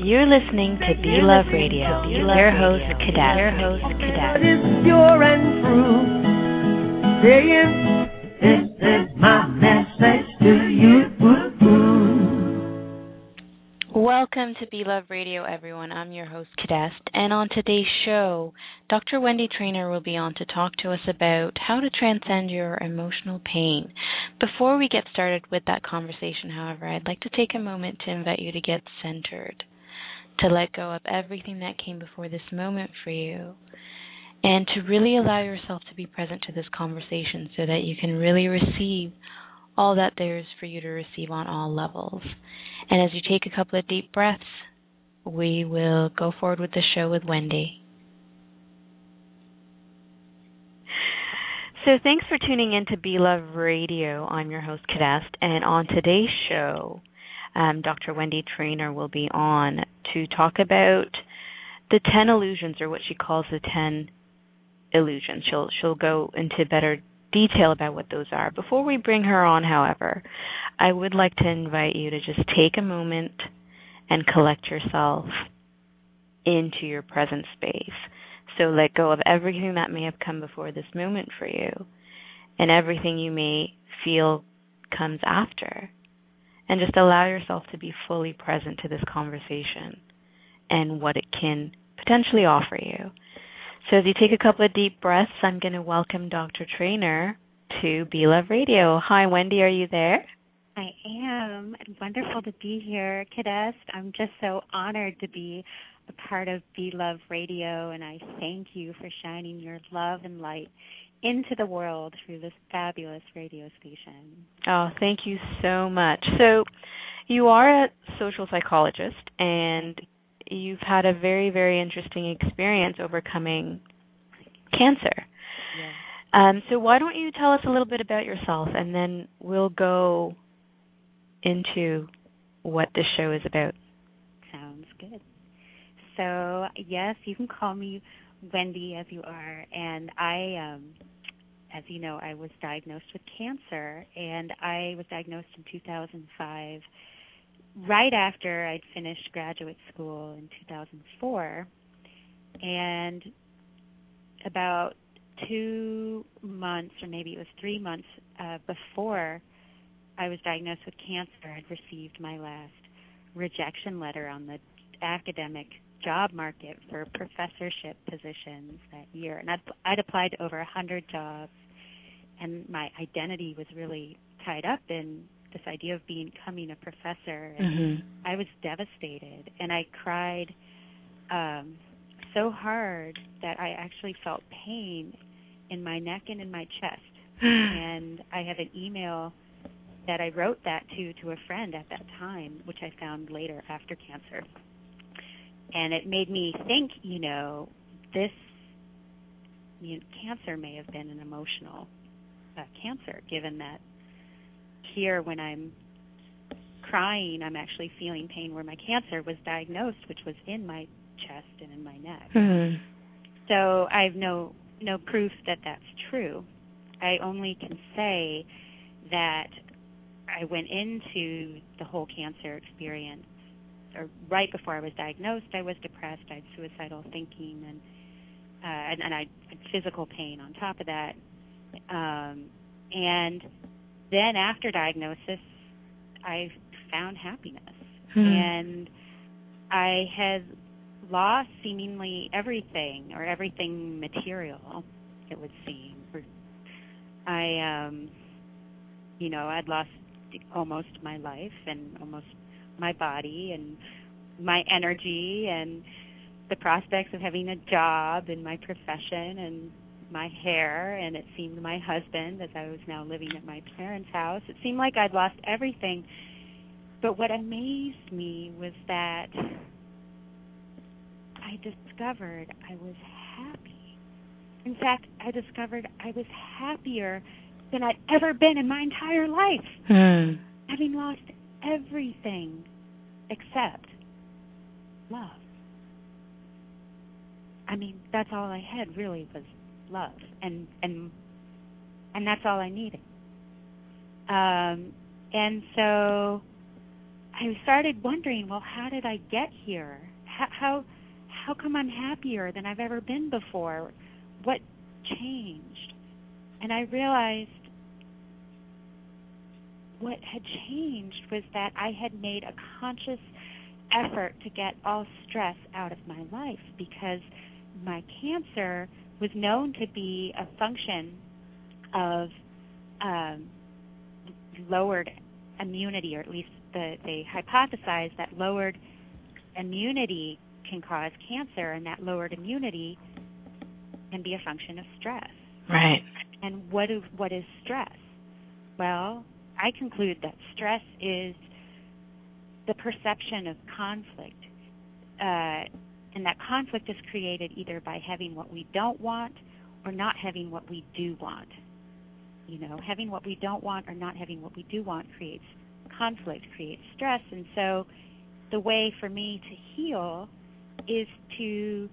You're listening to Be Love Radio. Your host, Kidest. Your host, Kidest. It's pure and true. Saying, this is my message to you. Welcome to Be Love Radio, everyone. I'm your host, Kidest, and on today's show, Dr. Wendy Treynor will be on to talk to us about how to transcend your emotional pain. Before we get started with that conversation, however, I'd like to take a moment to invite you to get centered, to let go of everything that came before this moment for you, and to really allow yourself to be present to this conversation so that you can really receive all that there is for you to receive on all levels. And as you take a couple of deep breaths, we will go forward with the show with Wendy. So, thanks for tuning in to Be Love Radio. I'm your host, Kidest, and on today's show, um, Dr. Wendy Treynor will be on to talk about the 10 illusions, or what she calls the 10 illusions. She'll she'll go into better detail about what those are. Before we bring her on, however, I would like to invite you to just take a moment and collect yourself into your present space. So let go of everything that may have come before this moment for you and everything you may feel comes after. And just allow yourself to be fully present to this conversation and what it can potentially offer you. So as you take a couple of deep breaths, I'm going to welcome Dr. Treynor to Be Love Radio. Hi, Wendy, are you there? I am. Wonderful to be here, Kidest. I'm just so honored to be a part of Be Love Radio, and I thank you for shining your love and light into the world through this fabulous radio station. Oh, thank you so much. So, you are a social psychologist, and you've had a very, very interesting experience overcoming cancer. Um, so why don't you tell us a little bit about yourself, and then we'll go into what this show is about. Sounds good. So yes, you can call me Wendy as you are, and I, um, as you know, I was diagnosed with cancer, and I was diagnosed in 2005 right after I'd finished graduate school in 2004, and about two months, or maybe it was three months uh, before I was diagnosed with cancer, I'd received my last rejection letter on the academic job market for professorship positions that year, and I'd, I'd applied to over a hundred jobs, and my identity was really tied up in this idea of becoming a professor. And mm-hmm. I was devastated and I cried um so hard that I actually felt pain in my neck and in my chest. And I have an email that I wrote that to to a friend at that time which I found later after cancer and it made me think you know this you know, cancer may have been an emotional uh, cancer given that here when I'm crying, I'm actually feeling pain where my cancer was diagnosed, which was in my chest and in my neck. Mm-hmm. So I have no no proof that that's true. I only can say that I went into the whole cancer experience, or right before I was diagnosed, I was depressed. I had suicidal thinking, and uh, and, and I had physical pain on top of that. Um, and then after diagnosis, I found happiness, Hmm. and I had lost seemingly everything or everything material. It would seem. I, um, you know, I'd lost almost my life and almost my body and my energy and the prospects of having a job in my profession and my hair and it seemed my husband as I was now living at my parents' house. It seemed like I'd lost everything. But what amazed me was that I discovered I was happy. In fact, I discovered I was happier than I'd ever been in my entire life, Hmm. having lost everything except love. I mean, that's all I had really was love and and and that's all I needed. Um and so I started wondering, well, how did I get here? How how, how come I'm happier than I've ever been before? What changed? And I realized what had changed was that I had made a conscious effort to get all stress out of my life because my cancer was known to be a function of um, lowered immunity, or at least the, they hypothesized that lowered immunity can cause cancer, and that lowered immunity can be a function of stress. Right. And what is, what is stress? Well, I conclude that stress is the perception of conflict. Uh, and that conflict is created either by having what we don't want or not having what we do want. You know, having what we don't want or not having what we do want creates conflict, creates stress. And so the way for me to heal is to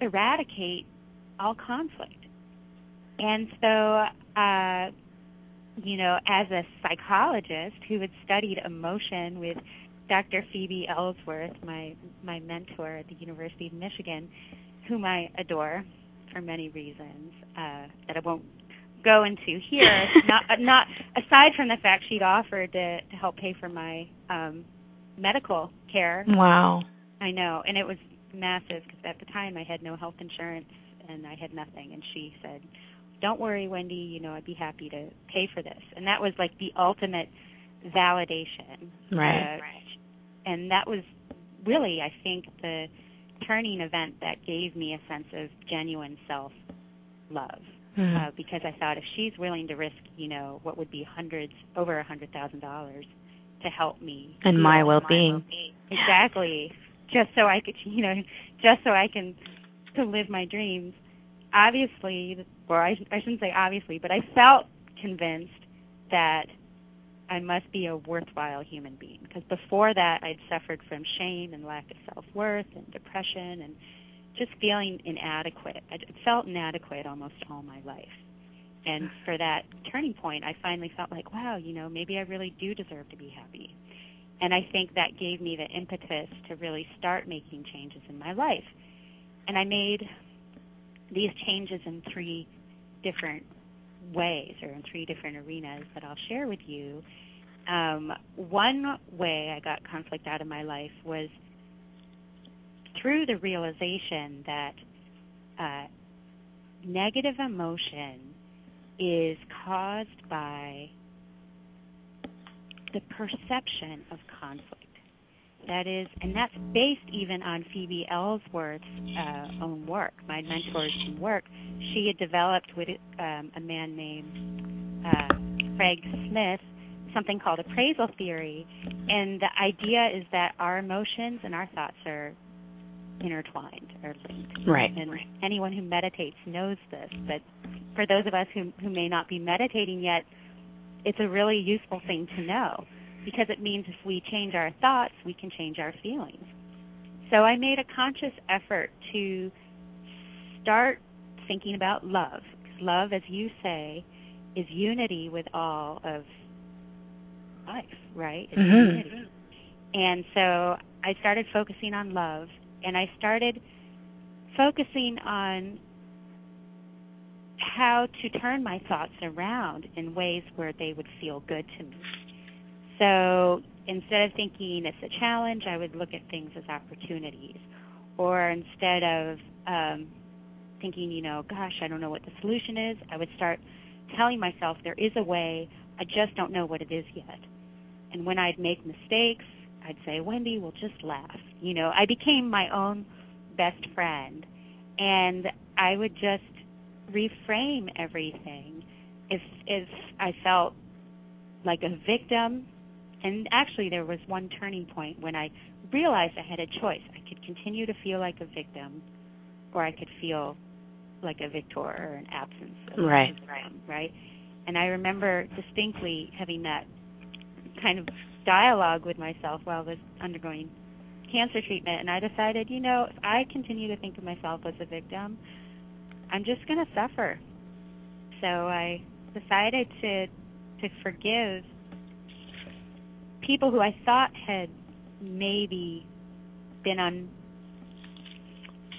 eradicate all conflict. And so, uh, you know, as a psychologist who had studied emotion with Dr. Phoebe Ellsworth, my my mentor at the University of Michigan, whom I adore for many reasons uh, that I won't go into here. not not aside from the fact she'd offered to, to help pay for my um, medical care. Wow. I know, and it was massive because at the time I had no health insurance and I had nothing, and she said, "Don't worry, Wendy. You know I'd be happy to pay for this." And that was like the ultimate validation. Right. Uh, and that was really, I think, the turning event that gave me a sense of genuine self love. Mm-hmm. Uh, because I thought if she's willing to risk, you know, what would be hundreds, over a hundred thousand dollars to help me and my well-being, exactly, just so I could, you know, just so I can to live my dreams. Obviously, or I, I shouldn't say obviously, but I felt convinced that I must be a worthwhile human being because before that I'd suffered from shame and lack of self-worth and depression and just feeling inadequate. I felt inadequate almost all my life. And for that turning point, I finally felt like, wow, you know, maybe I really do deserve to be happy. And I think that gave me the impetus to really start making changes in my life. And I made these changes in three different ways or in three different arenas that I'll share with you. Um, one way I got conflict out of my life was through the realization that uh, negative emotion is caused by the perception of conflict. That is, and that's based even on Phoebe Ellsworth's uh, own work, my mentor's work. She had developed with um, a man named uh, Craig Smith something called appraisal theory, and the idea is that our emotions and our thoughts are intertwined or linked. Right. And anyone who meditates knows this, but for those of us who who may not be meditating yet, it's a really useful thing to know because it means if we change our thoughts, we can change our feelings. So I made a conscious effort to start thinking about love. Because love, as you say, is unity with all of life, right? It's Mhm. unity. And so I started focusing on love and I started focusing on how to turn my thoughts around in ways where they would feel good to me. So instead of thinking it's a challenge, I would look at things as opportunities. Or instead of um, thinking, you know, gosh, I don't know what the solution is, I would start telling myself there is a way, I just don't know what it is yet. And when I'd make mistakes, I'd say, Wendy, we'll just laugh. You know, I became my own best friend. And I would just reframe everything if if I felt like a victim and actually there was one turning point when I realized I had a choice. I could continue to feel like a victim or I could feel like a victor or an absence of Right. victim, right? And I remember distinctly having that kind of dialogue with myself while I was undergoing cancer treatment and I decided, you know, if I continue to think of myself as a victim, I'm just going to suffer. So I decided to to forgive people who I thought had maybe been on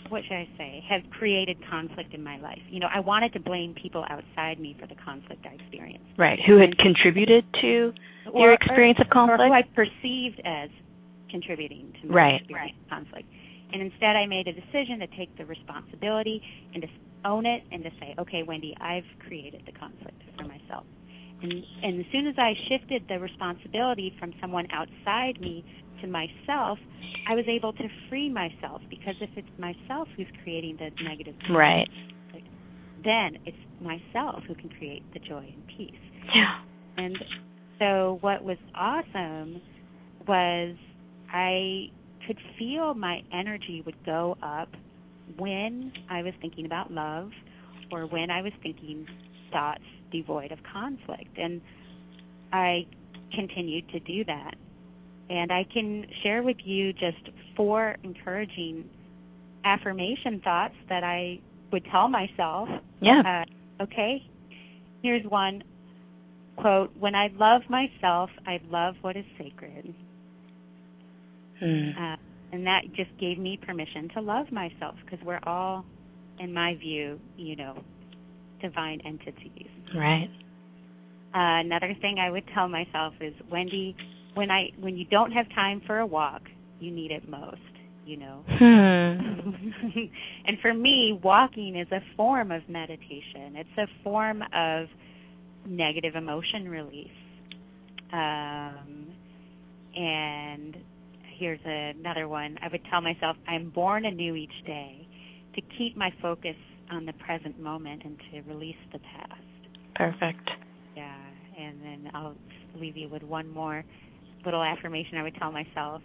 what should I say, have created conflict in my life. You know, I wanted to blame people outside me for the conflict I experienced. Right. Who had contributed to or, your experience or, of conflict? Or who I perceived as contributing to my right. experience right. of conflict. And instead I made a decision to take the responsibility and to own it and to say, okay, Wendy, I've created the conflict for myself. And, and as soon as I shifted the responsibility from someone outside me to myself, I was able to free myself because if it's myself who's creating the negative, right, then it's myself who can create the joy and peace. Yeah. And so what was awesome was I could feel my energy would go up when I was thinking about love or when I was thinking thoughts devoid of conflict. And I continued to do that. And I can share with you just four encouraging affirmation thoughts that I would tell myself. Yeah. Uh, okay. Here's one quote When I love myself, I love what is sacred. Hmm. Uh, and that just gave me permission to love myself because we're all, in my view, you know, divine entities. Right. Uh, another thing I would tell myself is, Wendy, when I when you don't have time for a walk, you need it most. You know. Hmm. and for me, walking is a form of meditation. It's a form of negative emotion release. Um, and here's another one. I would tell myself, I'm born anew each day to keep my focus on the present moment and to release the past. Perfect. Yeah, and then I'll leave you with one more little affirmation I would tell myself,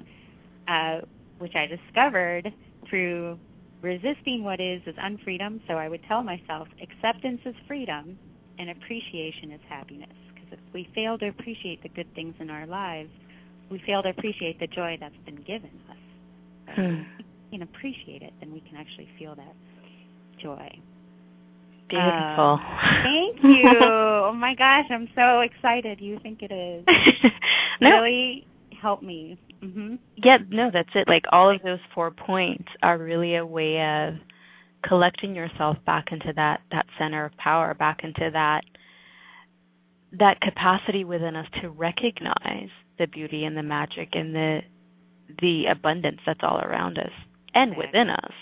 uh, which I discovered through resisting what is is unfreedom. So I would tell myself, acceptance is freedom and appreciation is happiness. Because if we fail to appreciate the good things in our lives, we fail to appreciate the joy that's been given us. So hmm. we can appreciate it, then we can actually feel that joy. Beautiful. Uh, thank you. oh my gosh, I'm so excited. You think it is? no. Really help me. Mm-hmm. Yeah, no, that's it. Like all of those four points are really a way of collecting yourself back into that that center of power, back into that that capacity within us to recognize the beauty and the magic and the the abundance that's all around us and exactly. within us.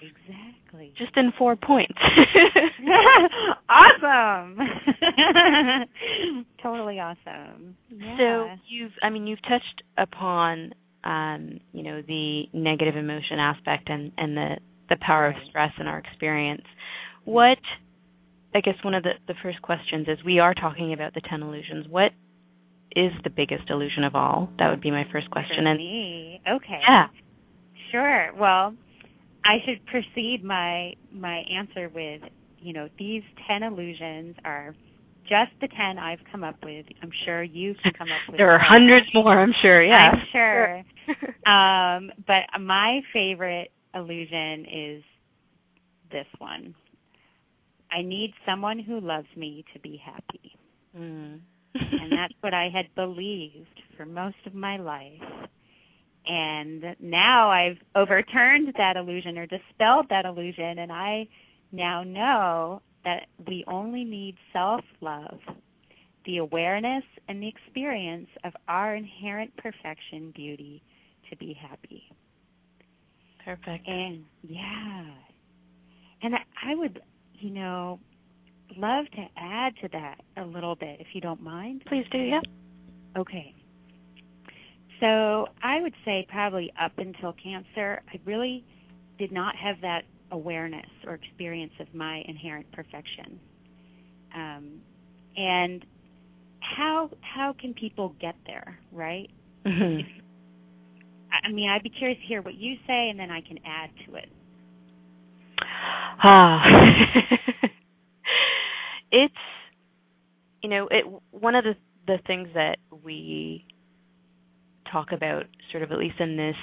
Exactly. Just in four points. awesome. totally awesome. Yeah. So you've I mean you've touched upon um, you know, the negative emotion aspect and, and the, the power of stress in our experience. What I guess one of the, the first questions is we are talking about the ten illusions. What is the biggest illusion of all? That would be my first question. For and me. Okay. Yeah. Sure. Well, I should precede my my answer with, you know, these 10 illusions are just the 10 I've come up with. I'm sure you can come up with There are more. hundreds more, I'm sure. Yeah. I'm sure. um, but my favorite illusion is this one. I need someone who loves me to be happy. Mm. and that's what I had believed for most of my life. And now I've overturned that illusion or dispelled that illusion, and I now know that we only need self love, the awareness and the experience of our inherent perfection, beauty, to be happy. Perfect. And yeah. And I, I would, you know, love to add to that a little bit, if you don't mind. Please do, yeah. Okay. So I would say probably up until cancer, I really did not have that awareness or experience of my inherent perfection. Um, and how how can people get there, right? Mm-hmm. If, I mean, I'd be curious to hear what you say, and then I can add to it. Ah, it's you know it. One of the the things that we talk about, sort of at least in this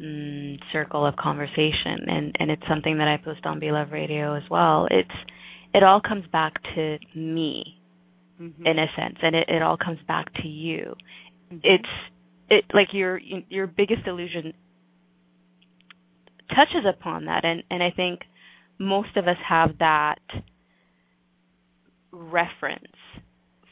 mm, circle of conversation, and and it's something that I post on Be Love Radio as well. It's it all comes back to me Mhm. in a sense, and it, it all comes back to you. Mhm. It's it like your your biggest illusion touches upon that, and and I think most of us have that reference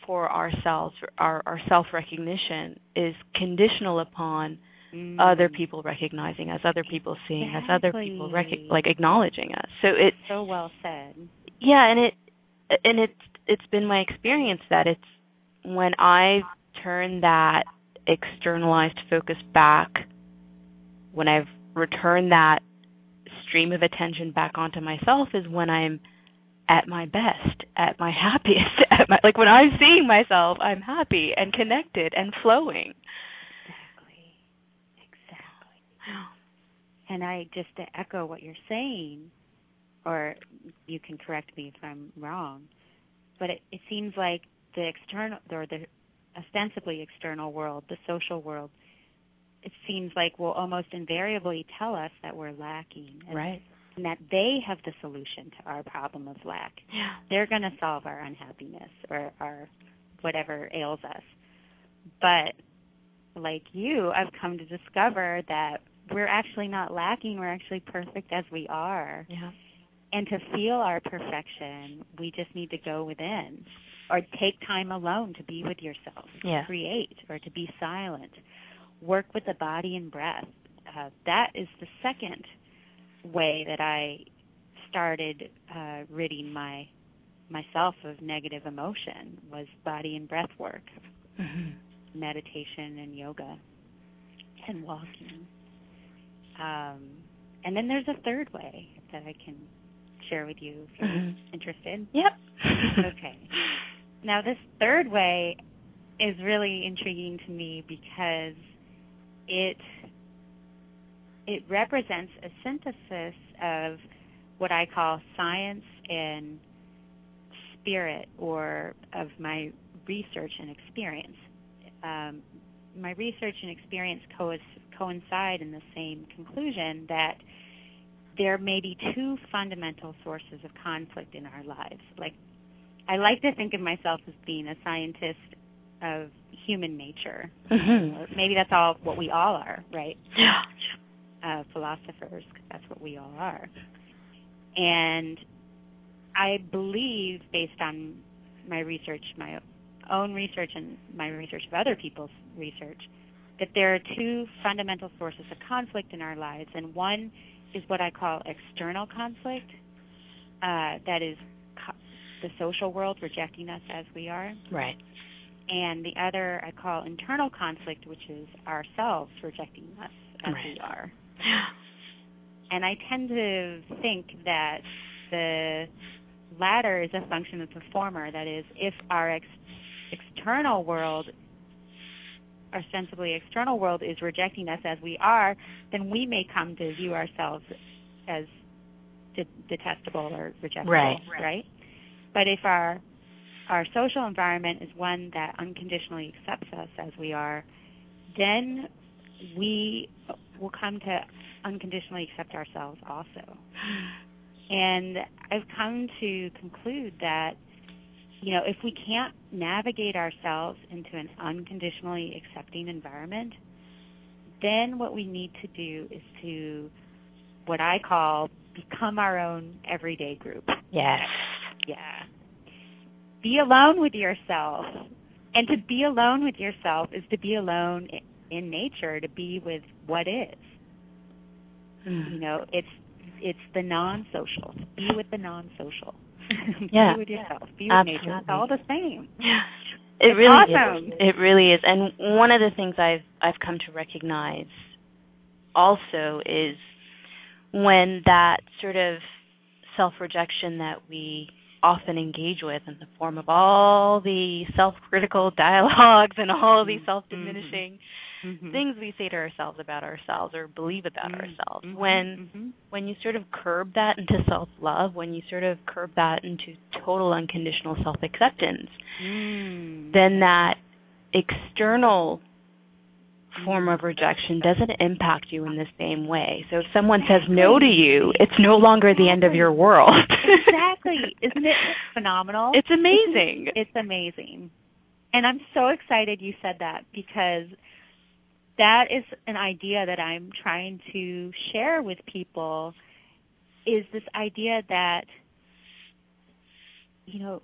for ourselves our our self recognition is conditional upon Mm. other people recognizing us other people seeing us other people rec- like acknowledging us so it's so well said. yeah and it and it's it's been my experience that it's when i turn that externalized focus back when i've returned that stream of attention back onto myself is when i'm at my best at my happiest at my like when i'm seeing myself i'm happy and connected and flowing Exactly. Exactly. And I just to echo what you're saying, or you can correct me if I'm wrong, but it, it seems like the external or the ostensibly external world, the social world, it seems like will almost invariably tell us that we're lacking and, right and that they have the solution to our problem of lack. yeah They're going to solve our unhappiness or our whatever ails us. But like you, I've come to discover that we're actually not lacking, we're actually perfect as we are. yeah And to feel our perfection, we just need to go within or take time alone to be with yourself, Yeah. create or to be silent. Work with the body and breath. Uh, that is the second way that I started uh, ridding my myself of negative emotion was body and breath work, hmm meditation and yoga, and walking. Um, and then there's a third way that I can share with you if you're Mhm. interested. Yep. Okay. Now, this third way is really intriguing to me because it it represents a synthesis of what I call science and spirit, or of my research and experience. Um, my research and experience co- coincide in the same conclusion that there may be two fundamental sources of conflict in our lives. Like I like to think of myself as being a scientist of human nature. Mhm. Maybe that's all what we all are, right? Yeah. Uh, philosophers, 'cause that's what we all are. And I believe, based on my research, my own research, and my research of other people's research, that there are two fundamental sources of conflict in our lives, and one is what I call external conflict, uh, that is co- the social world rejecting us as we are, Right. and the other I call internal conflict, which is ourselves rejecting us as Right. we are. And I tend to think that the latter is a function of the former. That is, if our ex- external world, our sensibly external world, is rejecting us as we are, then we may come to view ourselves as de- detestable or rejectable. Right. Right. But if our our social environment is one that unconditionally accepts us as we are, then we will come to unconditionally accept ourselves also. And I've come to conclude that, you know, if we can't navigate ourselves into an unconditionally accepting environment, then what we need to do is to what I call become our own everyday group. Yes. Yeah. Be alone with yourself. And to be alone with yourself is to be alone in nature, to be with what is. You know, it's it's the non-social. Be with the non-social. Yeah. be with yourself. Be with nature. It's Absolutely. all the same. It It's really awesome. is. It really is. And one of the things I've I've come to recognize also is when that sort of self-rejection that we often engage with in the form of all the self-critical dialogues and all these Mhm. self-diminishing Mhm. things we say to ourselves about ourselves or believe about Mhm. ourselves Mhm. when Mhm. when you sort of curb that into self-love when you sort of curb that into total unconditional self-acceptance Mm. then that external form of rejection doesn't impact you in the same way. So if someone says no to you, it's no longer the end of your world. exactly. Isn't it phenomenal? It's amazing. It's, it's amazing. And I'm so excited you said that because that is an idea that I'm trying to share with people is this idea that you know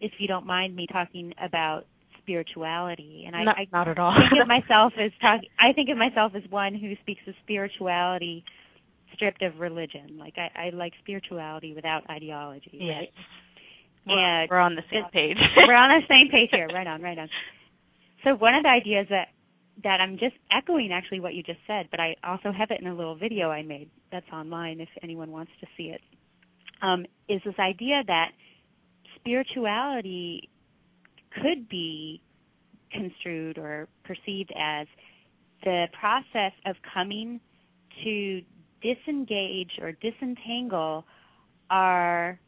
if you don't mind me talking about spirituality and I, not, I not at all. think of myself as talk I think of myself as one who speaks of spirituality stripped of religion. Like I, I like spirituality without ideology. Yes. Right? We're, and we're on the same page. we're on the same page here. Right on, right on. So one of the ideas that that I'm just echoing actually what you just said, but I also have it in a little video I made that's online if anyone wants to see it. Um, is this idea that spirituality could be construed or perceived as the process of coming to disengage or disentangle our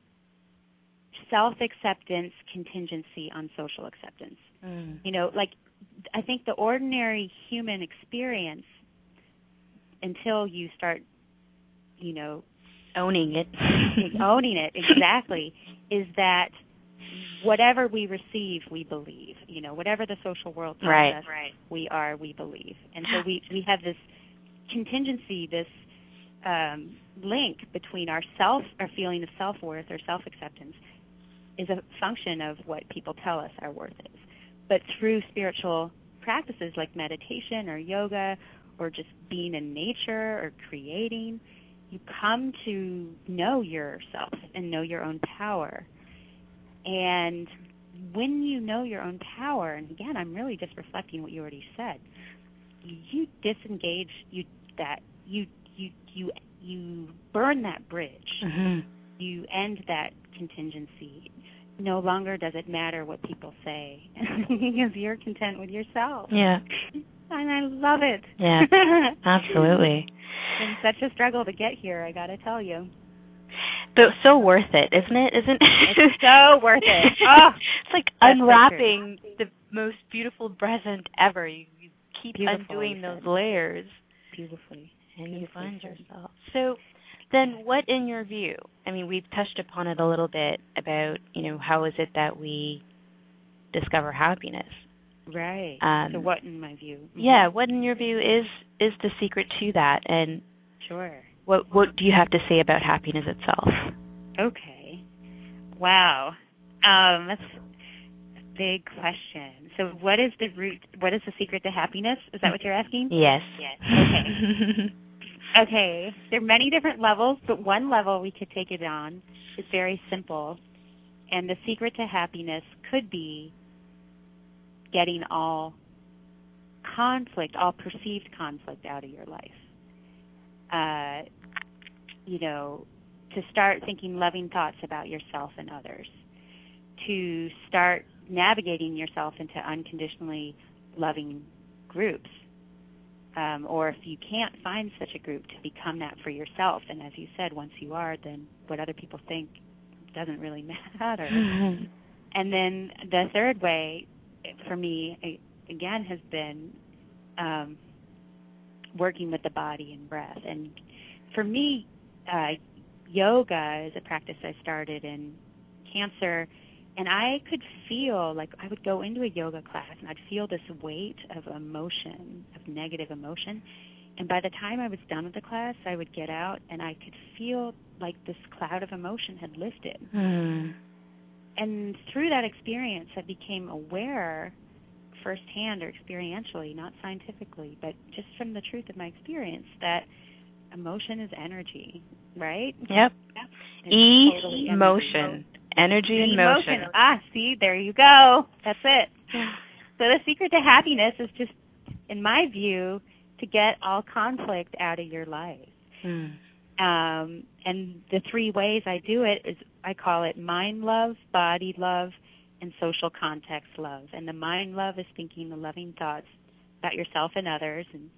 self acceptance contingency on social acceptance. Mm. You know, like I think the ordinary human experience until you start, you know, owning it. owning it exactly is that whatever we receive we believe. You know whatever the social world tells right. us we are we believe. And so we we have this contingency this um link between our self our feeling of self worth or self acceptance is a function of what people tell us our worth is but through spiritual practices like meditation or yoga or just being in nature or creating you come to know yourself and know your own power. And when you know your own power, and again, I'm really just reflecting what you already said, you disengage you that you you you you burn that bridge. Mm-hmm. You end that contingency. No longer does it matter what people say because you're content with yourself. Yeah. And I love it. Yeah. Absolutely. it's been such a struggle to get here, I got to tell you. But so worth it, isn't it? Isn't it? It's so worth it. Oh, it's like That's so unwrapping the most beautiful present ever. You, you keep Beautiful, undoing those layers, beautifully. and you find yourself. So, then, what in your view? I mean, we've touched upon it a little bit about you know how is it that we discover happiness? Right. Um, so what in my view? Mhm. Yeah, what in your view is is the secret to that, and Sure. what what do you have to say about happiness itself? Okay. Wow. Um that's a big question. So what is the root what is the secret to happiness? Is that what you're asking? Yes. Yes. Okay. Okay. There are many different levels, but one level we could take it on is very simple. And the secret to happiness could be getting all conflict, all perceived conflict out of your life. Uh, you know, to start thinking loving thoughts about yourself and others. To start navigating yourself into unconditionally loving groups um, or if you can't find such a group to become that for yourself. And as you said, once you are, then what other people think doesn't really matter. And then the third way for me, again, has been um, working with the body and breath. And for me, uh, yoga is a practice I started in cancer and I could feel like I would go into a yoga class and I'd feel this weight of emotion, of negative emotion. And by the time I was done with the class, I would get out and I could feel like this cloud of emotion had lifted. Hmm. And through that experience, I became aware firsthand or experientially, not scientifically, but just from the truth of my experience, that emotion is energy, right? Yep. It's E totally. Energy and motion. Emotion. Ah, see, there you go. That's it. So the secret to happiness is just, in my view, to get all conflict out of your life. Hmm. Um, and the three ways I do it is I call it mind love, body love, and social context love. And the mind love is thinking the loving thoughts about yourself and others and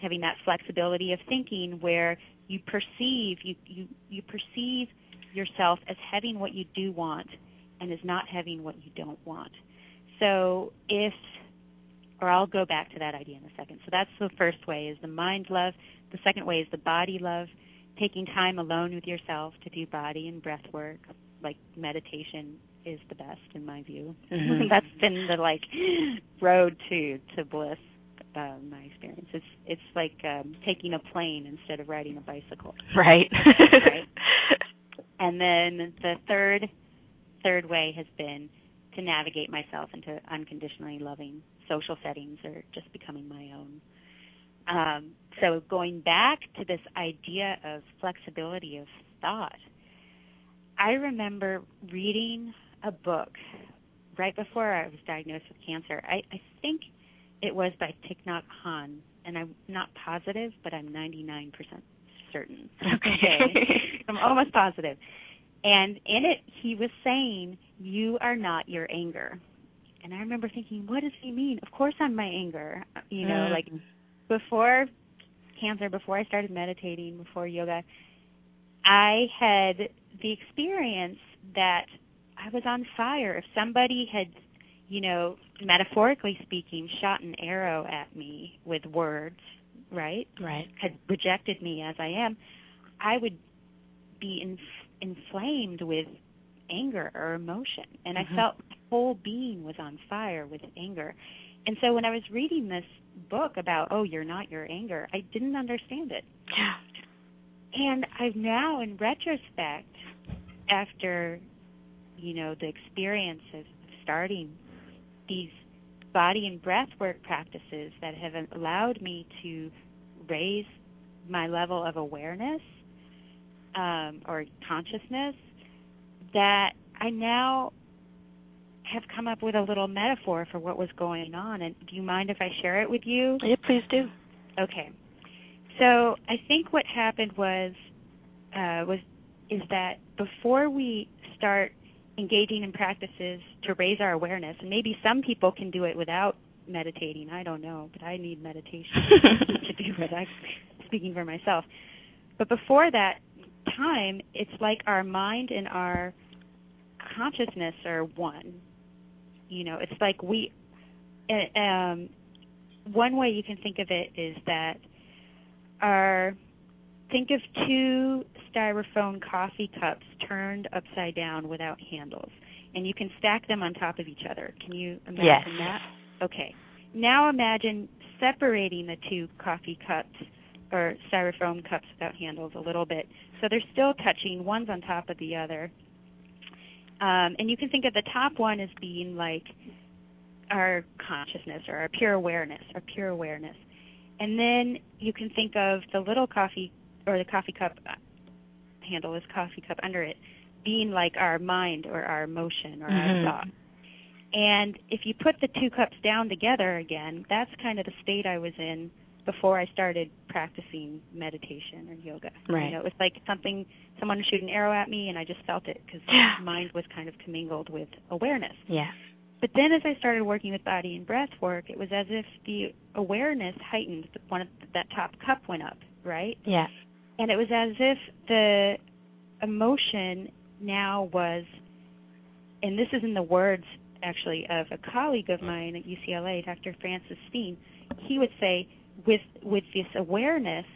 having that flexibility of thinking where you perceive you, you, you perceive yourself as having what you do want and as not having what you don't want. So if or I'll go back to that idea in a second. So that's the first way is the mind love. The second way is the body love, taking time alone with yourself to do body and breath work, like meditation is the best in my view. Mm-hmm. that's been the like road to to bliss. Uh, my experience. It's it's like um, taking a plane instead of riding a bicycle. Right. right. And then the third third way has been to navigate myself into unconditionally loving social settings or just becoming my own. Um, so going back to this idea of flexibility of thought, I remember reading a book right before I was diagnosed with cancer. I, I think it was by Thich Nhat Hanh, and I'm not positive, but I'm 99% certain. Okay. I'm almost positive. And in it, he was saying, You are not your anger. And I remember thinking, What does he mean? Of course I'm my anger. You know, Mm. like before cancer, before I started meditating, before yoga, I had the experience that I was on fire. If somebody had, you know, metaphorically speaking, shot an arrow at me with words, right? Right. had rejected me as I am, I would be in, inflamed with anger or emotion, and Mhm. I felt my whole being was on fire with anger. And so when I was reading this book about, oh, you're not your anger, I didn't understand it. Yeah. And I've now, in retrospect, after you know the experience of starting these body and breath work practices that have allowed me to raise my level of awareness um, or consciousness, that I now have come up with a little metaphor for what was going on. And do you mind if I share it with you? Yeah, please do. Okay. So I think what happened was uh, was is that before we start engaging in practices to raise our awareness, and maybe some people can do it without meditating. I don't know, but I need meditation to do it. I'm speaking for myself. But before that time, it's like our mind and our consciousness are one. You know, it's like we. uh, Um, one way you can think of it is that our think of two styrofoam coffee cups turned upside down without handles. And you can stack them on top of each other. Can you imagine Yes. that? Okay. Now imagine separating the two coffee cups or styrofoam cups without handles a little bit. So they're still touching. One's on top of the other. Um, and you can think of the top one as being like our consciousness or our pure awareness our pure awareness. And then you can think of the little coffee or the coffee cup handle, this coffee cup under it, being like our mind or our emotion or Mhm. our thought. And if you put the two cups down together again, that's kind of the state I was in before I started practicing meditation or yoga. Right. You know, it was like something someone shoot an arrow at me, and I just felt it because Yeah. mind was kind of commingled with awareness. Yeah. But then as I started working with body and breath work, it was as if the awareness heightened. One of that top cup went up, right? Yeah. And it was as if the emotion now was, and this is in the words actually of a colleague of mine at UCLA, Dr. Francis Steen. He would say, with with this awareness,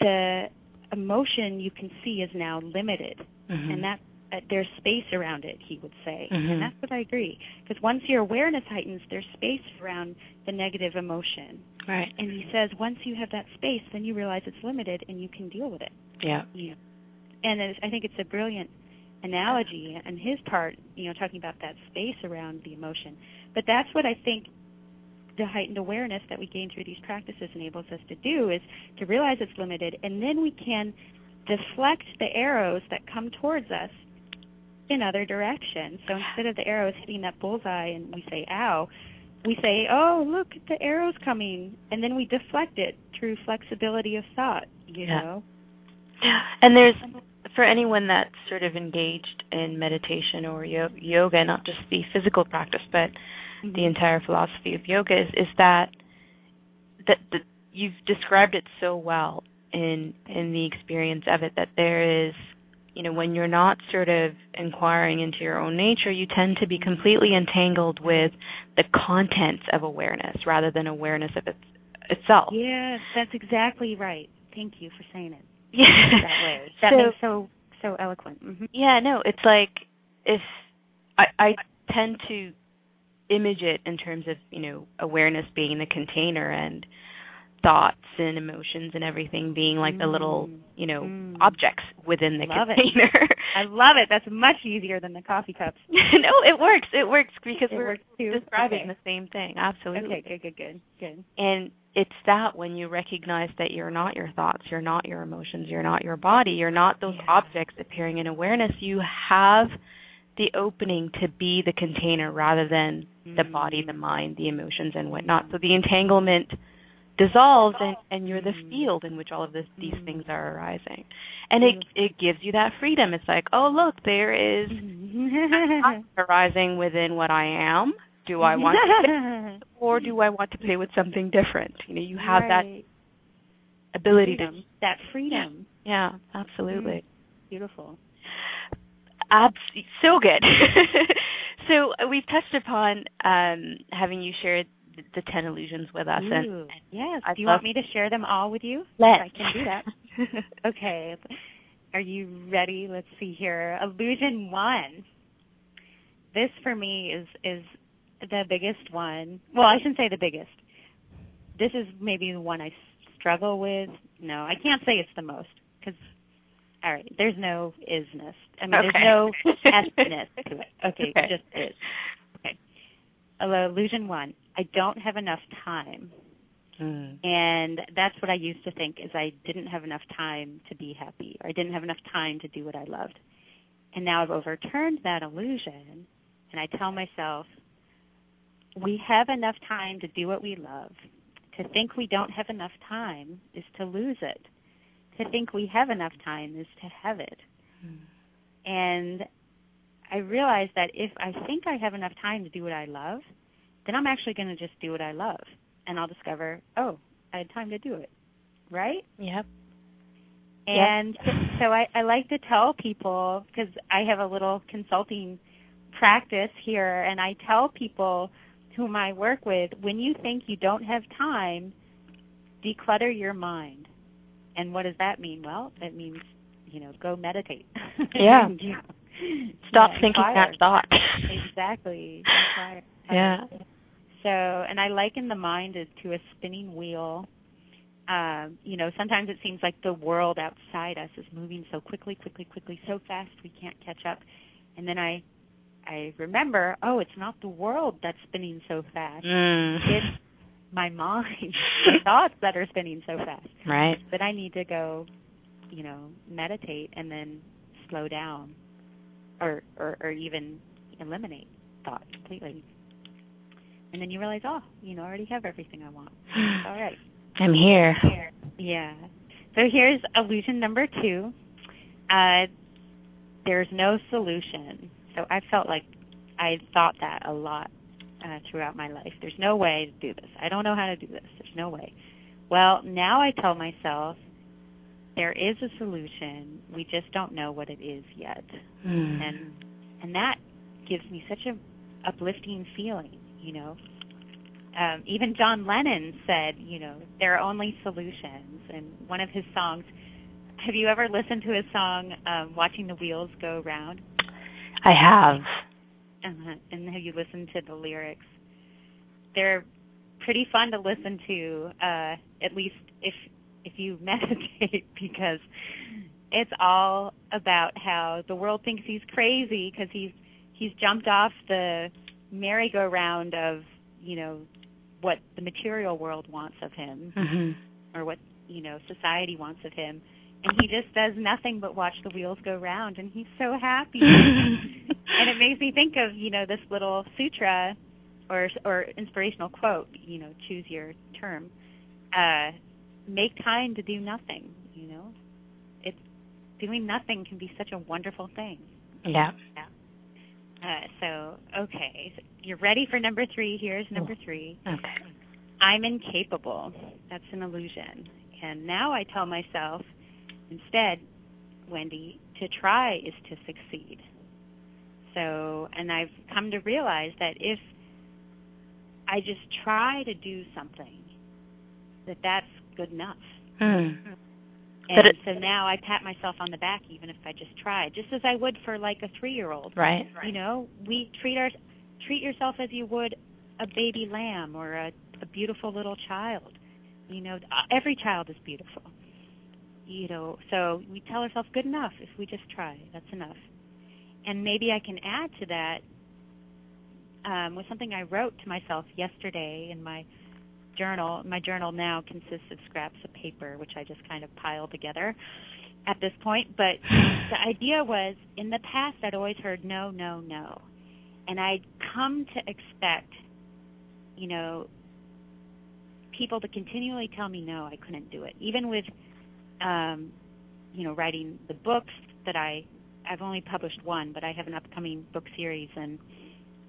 the emotion you can see is now limited, Mhm. and that uh, there's space around it. He would say, Mhm. and that's what I agree. Because once your awareness heightens, there's space around the negative emotion. Right. And he says once you have that space, then you realize it's limited and you can deal with it. Yeah. You know, and I think it's a brilliant analogy on his part. You know, talking about that space around the emotion. But that's what I think the heightened awareness that we gain through these practices enables us to do is to realize it's limited, and then we can deflect the arrows that come towards us in other directions. So instead of the arrows hitting that bullseye and we say "ow," we say, "Oh, look, the arrow's coming," and then we deflect it through flexibility of thought. You Yeah. know. And there's for anyone that's sort of engaged in meditation or yo- yoga, not just the physical practice, but Mm-hmm. the entire philosophy of yoga is, is that that that you've described it so well in in the experience of it that there is you know, when you're not sort of inquiring into your own nature, you tend to be completely entangled with the contents of awareness rather than awareness of its itself. Yes, that's exactly right. Thank you for saying it. Yeah. that way. That so, makes so so eloquent. Mm-hmm. Yeah, no, it's like if I I tend to image it in terms of, you know, awareness being the container and thoughts and emotions and everything being like mm. the little, mm. you know, mm. objects within the love container. It. I love it. That's much easier than the coffee cups. no, it works. It works because it we're works describing okay. the same thing. Absolutely. Okay, good, good, good, good. And it's that when you recognize that you're not your thoughts, you're not your emotions, you're not your body, you're not those yeah. objects appearing in awareness, you have the opening to be the container rather than mm. the body, the mind, the emotions and whatnot. So the entanglement dissolves and, and you're the field in which all of this, these mm. things are arising. And it it gives you that freedom. It's like, oh look, there is arising within what I am. Do I want to or do I want to play with something different? You know, you have right. that ability freedom. to that freedom. Yeah, absolutely. Mm. Beautiful. Abs- so good. so uh, we've touched upon um, having you shared the, the ten illusions with us, Ooh, and yes. I'd do you love- want me to share them all with you? Let's. I can do that. okay. Are you ready? Let's see here. Illusion one. This for me is is the biggest one. Well, I shouldn't say the biggest. This is maybe the one I struggle with. No, I can't say it's the most because all right, there's no isness. I mean, Okay. there's no s-ness to it. Okay, Okay. just is. Okay. Illusion one. I don't have enough time. Mm. And that's what I used to think is I didn't have enough time to be happy or I didn't have enough time to do what I loved. And now I've overturned that illusion and I tell myself we have enough time to do what we love. To think we don't have enough time is to lose it. To think we have enough time is to have it. Mm. And I realized that if I think I have enough time to do what I love, then I'm actually going to just do what I love. And I'll discover, oh, I had time to do it. Right? Yep. And so I, I like to tell people, because I have a little consulting practice here, and I tell people whom I work with, when you think you don't have time, declutter your mind. And what does that mean? Well, it means, you know, go meditate. Yeah. You know, Stop thinking inquire. that thought. Exactly. Inquire. Yeah. So, and I liken the mind as to a spinning wheel. Um, you know, sometimes it seems like the world outside us is moving so quickly, quickly, quickly, so fast we can't catch up. And then I, I remember, oh, it's not the world that's spinning so fast. Mm. It's my mind, the thoughts that are spinning so fast. Right. But I need to go, you know, meditate and then slow down, or or, or even eliminate thought completely. And then you realize, oh, you know, I already have everything I want. All right. I'm here. Yeah. So here's illusion number two. Uh, there's no solution. So I felt like I thought that a lot uh, throughout my life. There's no way to do this. I don't know how to do this. There's no way. Well, now I tell myself there is a solution. We just don't know what it is yet. Mm. And and that gives me such a uplifting feeling, you know. Um, even John Lennon said, you know, there are only solutions. And one of his songs, have you ever listened to his song, um, Watching the Wheels Go Round? I have. Uh-huh. And have you listened to the lyrics? They're pretty fun to listen to, uh, at least if if you meditate, because it's all about how the world thinks he's crazy because he's he's jumped off the merry-go-round of you know what the material world wants of him Mm-hmm. or what you know society wants of him. And he just does nothing but watch the wheels go round and he's so happy. And it makes me think of you know this little sutra or or inspirational quote you know choose your term uh make time to do nothing you know? It's doing nothing can be such a wonderful thing. Yeah. Uh so okay so you're ready for number 3 here's number 3 Okay. I'm incapable. That's an illusion. And now I tell myself, instead, Wendy, to try is to succeed. So, and I've come to realize that if I just try to do something, that that's good enough. Mm. And it, so now I pat myself on the back even if I just try, just as I would for like a 3-year-old. Right. You know, we treat our treat yourself as you would a baby lamb or a, a beautiful little child. You know, every child is beautiful. You know, so we tell ourselves good enough if we just try. That's enough. And maybe I can add to that um, was something I wrote to myself yesterday in my journal. My journal now consists of scraps of paper, which I just kind of pile together at this point. But the idea was in the past, I'd always heard no, no, no. And I'd come to expect, you know, people to continually tell me no, I couldn't do it. Even with, um, you know, writing the books that I, I've only published one, but I have an upcoming book series and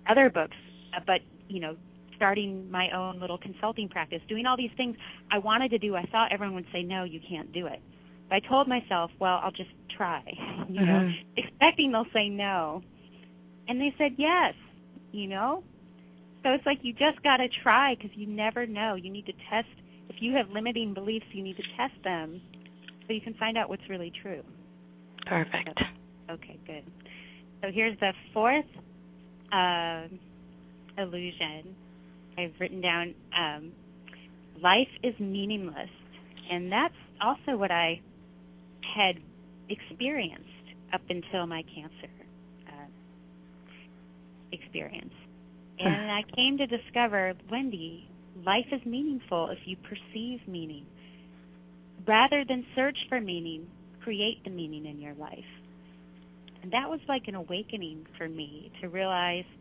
other books. But, you know, starting my own little consulting practice, doing all these things I wanted to do. I thought everyone would say, no, you can't do it. But I told myself, well, I'll just try, you mm-hmm. know, expecting they'll say no. And they said yes, you know. So it's like you just got to try because you never know. You need to test. If you have limiting beliefs, you need to test them so you can find out what's really true. Perfect. Okay, good. So here's the fourth uh, illusion I've written down um, life is meaningless, and that's also what I had experienced up until my cancer uh, experience. And I came to discover, Wendy, life is meaningful if you perceive meaning. Rather than search for meaning, create the meaning in your life. And that was like an awakening for me to realize –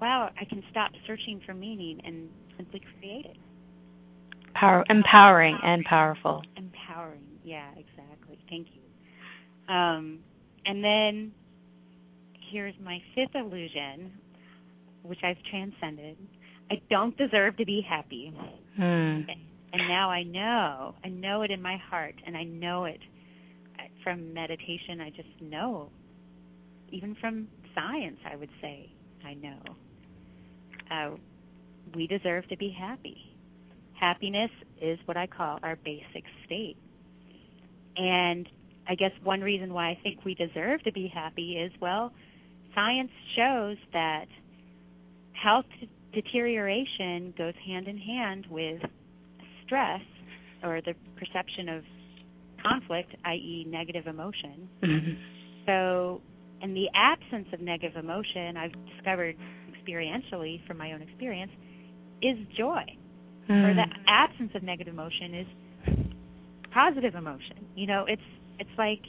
wow, I can stop searching for meaning and simply create it. Power, empowering and powerful. Empowering, yeah, exactly. Thank you. Um, and then here's my fifth illusion, which I've transcended. I don't deserve to be happy. Hmm. And now I know. I know it in my heart, and I know it from meditation. I just know. Even from science, I would say, I know uh, we deserve to be happy. Happiness is what I call our basic state. And I guess one reason why I think we deserve to be happy is well, science shows that health deterioration goes hand in hand with stress or the perception of conflict, i.e., negative emotion. Mm-hmm. So, in the absence of negative emotion, I've discovered experientially from my own experience is joy. Mm. Or the absence of negative emotion is positive emotion. You know, it's it's like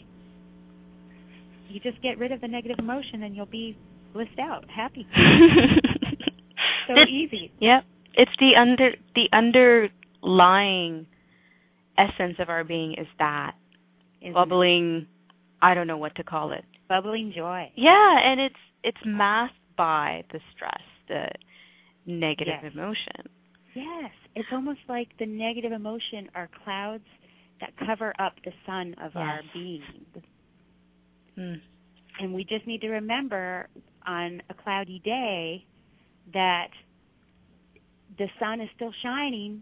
you just get rid of the negative emotion and you'll be blissed out, happy. so it, easy. Yep. It's the under the underlying essence of our being is that Isn't bubbling it? I don't know what to call it. Bubbling joy. Yeah, and it's it's masked by the stress, the negative yes. emotion. Yes, it's almost like the negative emotion are clouds that cover up the sun of yes. our being. Mm. And we just need to remember on a cloudy day that the sun is still shining.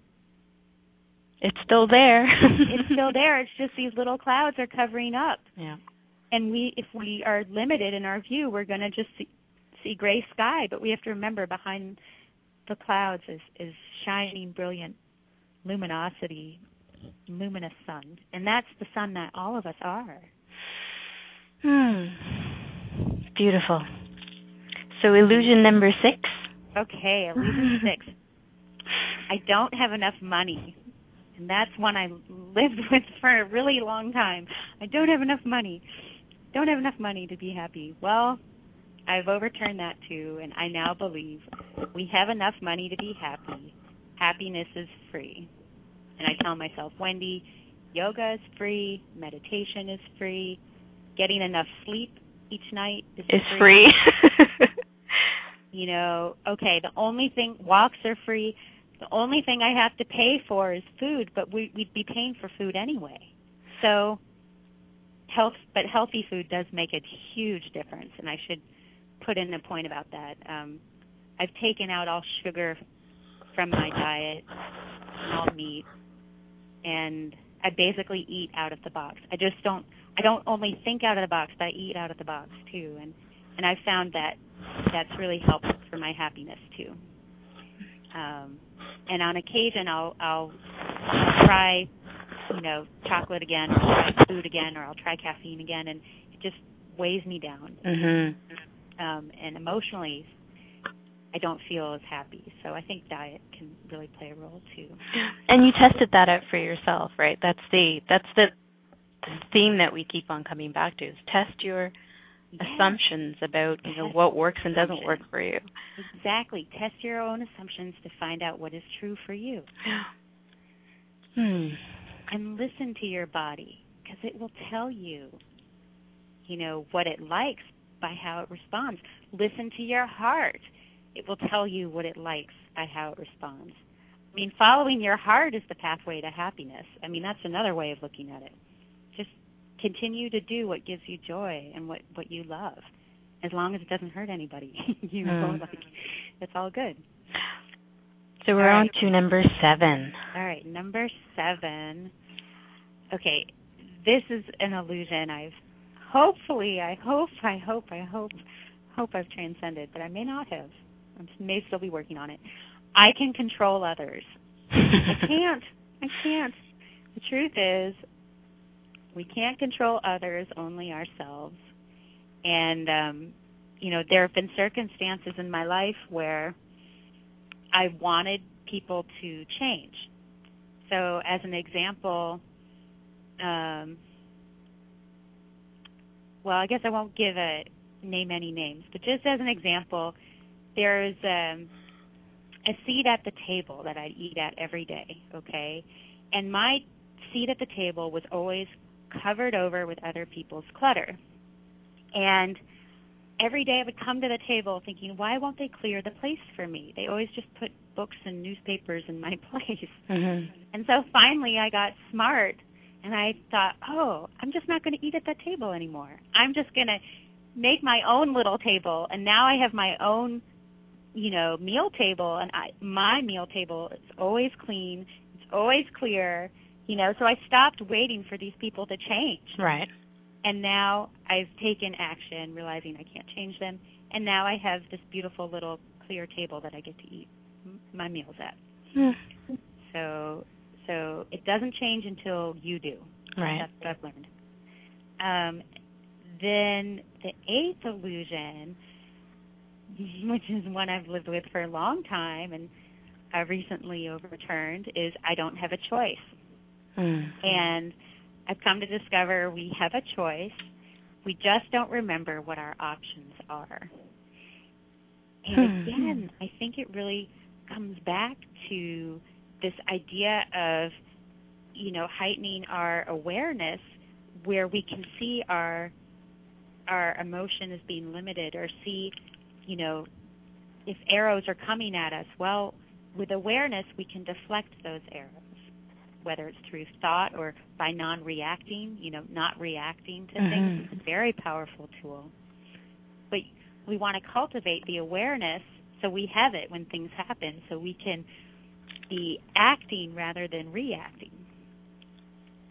It's still there. it's still there. It's just these little clouds are covering up. Yeah. And we if we are limited in our view, we're going to just see, see gray sky, but we have to remember behind the clouds is is shining brilliant luminosity, luminous sun, and that's the sun that all of us are. Hmm. Beautiful. So illusion number 6. Okay, illusion 6. I don't have enough money. And that's one I lived with for a really long time. I don't have enough money. Don't have enough money to be happy. Well, I've overturned that too, and I now believe we have enough money to be happy. Happiness is free. And I tell myself, Wendy, yoga is free, meditation is free, getting enough sleep each night is it's free. free. you know, okay, the only thing walks are free. The only thing I have to pay for is food, but we, we'd be paying for food anyway. So health but healthy food does make a huge difference and I should put in a point about that. Um I've taken out all sugar from my diet all meat and I basically eat out of the box. I just don't I don't only think out of the box, but I eat out of the box too and and I've found that that's really helped for my happiness too. Um and on occasion I'll I'll try you know chocolate again or try food again or I'll try caffeine again and it just weighs me down. Mhm. Um and emotionally I don't feel as happy. So I think diet can really play a role too. And you tested that out for yourself, right? That's the that's the theme that we keep on coming back to is test your Yeah, assumptions about you know what works and doesn't work for you. Exactly. Test your own assumptions to find out what is true for you. Hmm. And listen to your body because it will tell you, you know, what it likes by how it responds. Listen to your heart. It will tell you what it likes by how it responds. I mean, following your heart is the pathway to happiness. I mean, that's another way of looking at it. Just continue to do what gives you joy and what what you love, as long as it doesn't hurt anybody. you know, Mm. like it's all good. So we're on to number seven. All right, number seven. Okay, this is an illusion I've hopefully, I hope, I hope, I hope, hope I've transcended, but I may not have. I may still be working on it. I can control others. I can't. I can't. The truth is, we can't control others, only ourselves. And um, you know, there have been circumstances in my life where I wanted people to change. So, as an example, um, well, I guess I won't give a name any names, but just as an example, there's um, a seat at the table that I eat at every day, okay? And my seat at the table was always covered over with other people's clutter. And every day I would come to the table thinking, why won't they clear the place for me? They always just put books and newspapers in my place. Mhm. And so finally I got smart and I thought, oh, I'm just not going to eat at that table anymore. I'm just going to make my own little table and now I have my own you know meal table and I my meal table is always clean, it's always clear, you know, so I stopped waiting for these people to change. Right. And now I've taken action realizing I can't change them and now I have this beautiful little clear table that I get to eat my meals at. Hmm. So so it doesn't change until you do. Right. That's what I've learned. Um, then the eighth illusion, which is one I've lived with for a long time and I've recently overturned, is I don't have a choice. Hmm. And I've come to discover we have a choice. We just don't remember what our options are. And Hmm. again, I think it really comes back to this idea of, you know, heightening our awareness where we can see our our emotion is being limited or see, you know, if arrows are coming at us, well, with awareness we can deflect those arrows whether it's through thought or by non-reacting, you know, not reacting to things. Mhm. It's a very powerful tool. But we want to cultivate the awareness so we have it when things happen so we can be acting rather than reacting.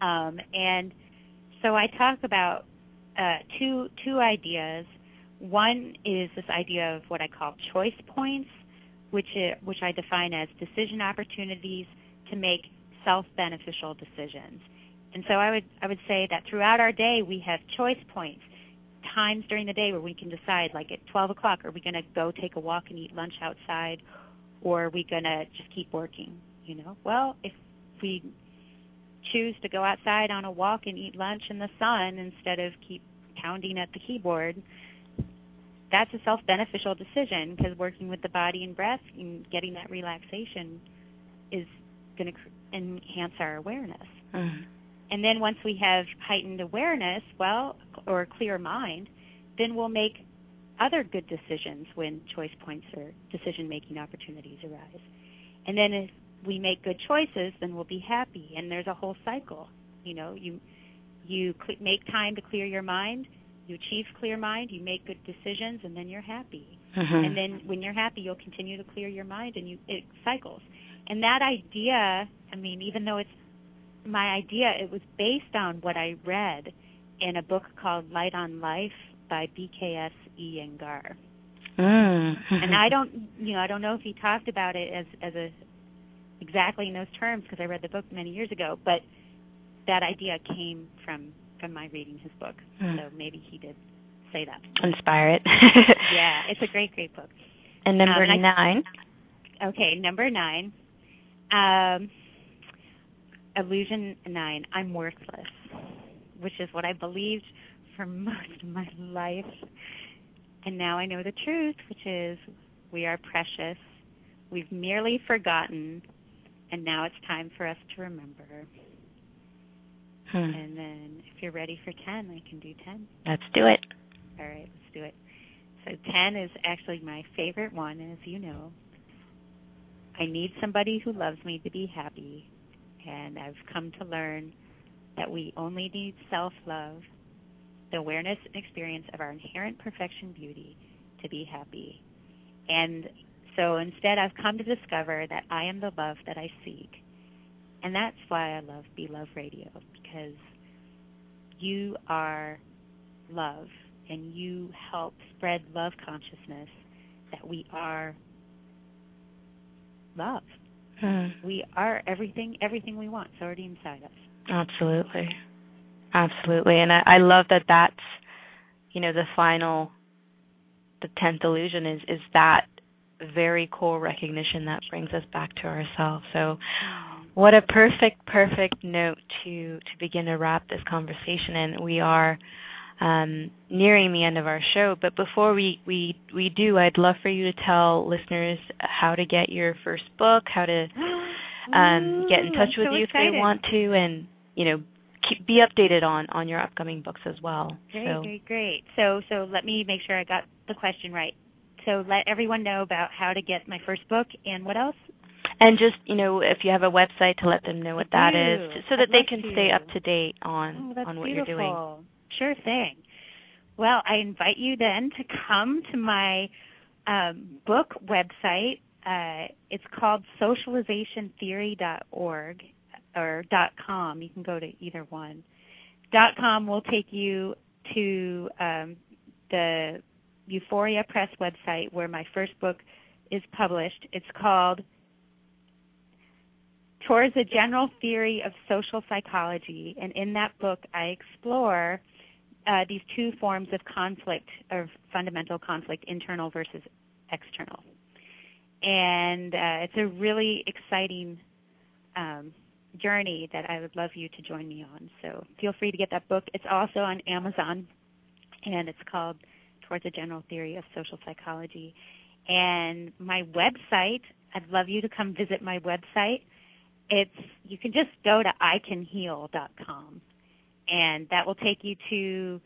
Um, and so I talk about uh, two two ideas. One is this idea of what I call choice points, which i which I define as decision opportunities to make self-beneficial decisions. And so I would I would say that throughout our day we have choice points, times during the day where we can decide, like at 12 o'clock, are we going to go take a walk and eat lunch outside, or are we going to just keep working? You know, well, if we choose to go outside on a walk and eat lunch in the sun instead of keep pounding at the keyboard, that's a self-beneficial decision because working with the body and breath and getting that relaxation is going to enhance our awareness. Hmm. And then once we have heightened awareness, well, or a clear mind, then we'll make other good decisions when choice points or decision making opportunities arise. And then if we make good choices, then we'll be happy and there's a whole cycle. You know, you you cl- make time to clear your mind, you achieve clear mind, you make good decisions, and then you're happy. Mm-hmm. And then when you're happy, you'll continue to clear your mind, and you it cycles. And that idea, I mean, even though it's my idea, it was based on what I read in a book called Light on Life by BKS Iyengar. Mm. and I don't, you know, I don't know if he talked about it as as a exactly in those terms because I read the book many years ago, but that idea came from from my reading his book. Mm. So maybe he did say that. Inspire it. yeah, it's a great, great book. And number Um, I- nine. Okay, number nine. Um, illusion nine. I'm worthless, which is what I believed for most of my life, and now I know the truth, which is we are precious. We've merely forgotten, and now it's time for us to remember. Hmm. And then, if you're ready for ten, I can do ten. Let's do it. All right, let's do it. So 10 is actually my favorite one, as you know, I need somebody who loves me to be happy, and I've come to learn that we only need self love, the awareness and experience of our inherent perfection beauty to be happy. And so instead, I've come to discover that I am the love that I seek. And that's why I love Be Love Radio, because you are love and you help spread love consciousness that we are love. Hmm. We are everything everything we want. It's already inside us. Absolutely. Absolutely. And I, I love that that's, you know, the final, the 10th illusion is, is that very core recognition that brings us back to ourselves. So what a perfect, perfect note to, to begin to wrap this conversation in. We are um, nearing the end of our show, but before we, we, we do, I'd love for you to tell listeners how to get your first book, how to um, get in touch I'm with so you if they want to, and you know, keep be updated on on your upcoming books as well. Great, so great, great. So, so let me make sure I got the question right. So, let everyone know about how to get my first book and what else? and just you know, if you have a website to let them know what that is so that I'd they can to. stay up to date on Oh, on what beautiful. you're doing. Sure thing. Well, I invite you then to come to my um, book website. Uh, it's called socializationtheory.org or .com. You can go to either one. .com will take you to um, the Euphoria Press website where my first book is published. It's called Towards a General Theory of Social Psychology, and in that book I explore uh, these two forms of conflict, of fundamental conflict, internal versus external. And uh, it's a really exciting um, journey that I would love you to join me on. So feel free to get that book. It's also on Amazon, and it's called Towards a General Theory of Social Psychology. And my website, I'd love you to come visit my website. It's you can just go to icanheal.com and that will take you to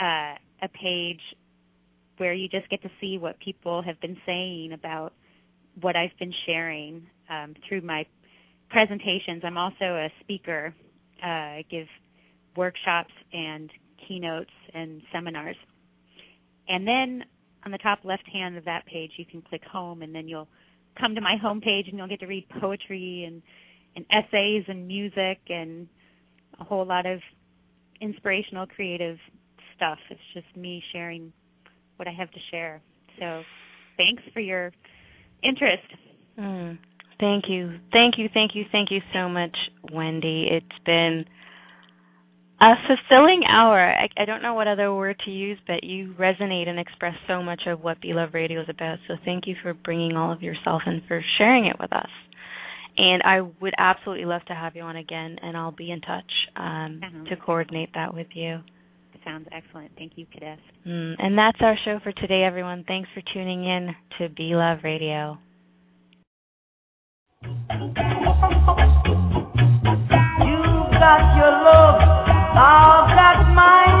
uh, a page where you just get to see what people have been saying about what I've been sharing um, through my presentations. I'm also a speaker. Uh, I give workshops and keynotes and seminars. And then on the top left hand of that page, you can click home, and then you'll come to my home page, and you'll get to read poetry and, and essays and music and a whole lot of inspirational, creative stuff. It's just me sharing what I have to share. So, thanks for your interest. Mm. Thank you, thank you, thank you, thank you so much, Wendy. It's been a fulfilling hour. I, I don't know what other word to use, but you resonate and express so much of what Be Love Radio is about. So thank you for bringing all of yourself and for sharing it with us. And I would absolutely love to have you on again, and I'll be in touch um, mm-hmm. to coordinate that with you. Sounds excellent. Thank you, Kidest. Mm, and that's our show for today, everyone. Thanks for tuning in to Be Love Radio. You got your love, I've got mine.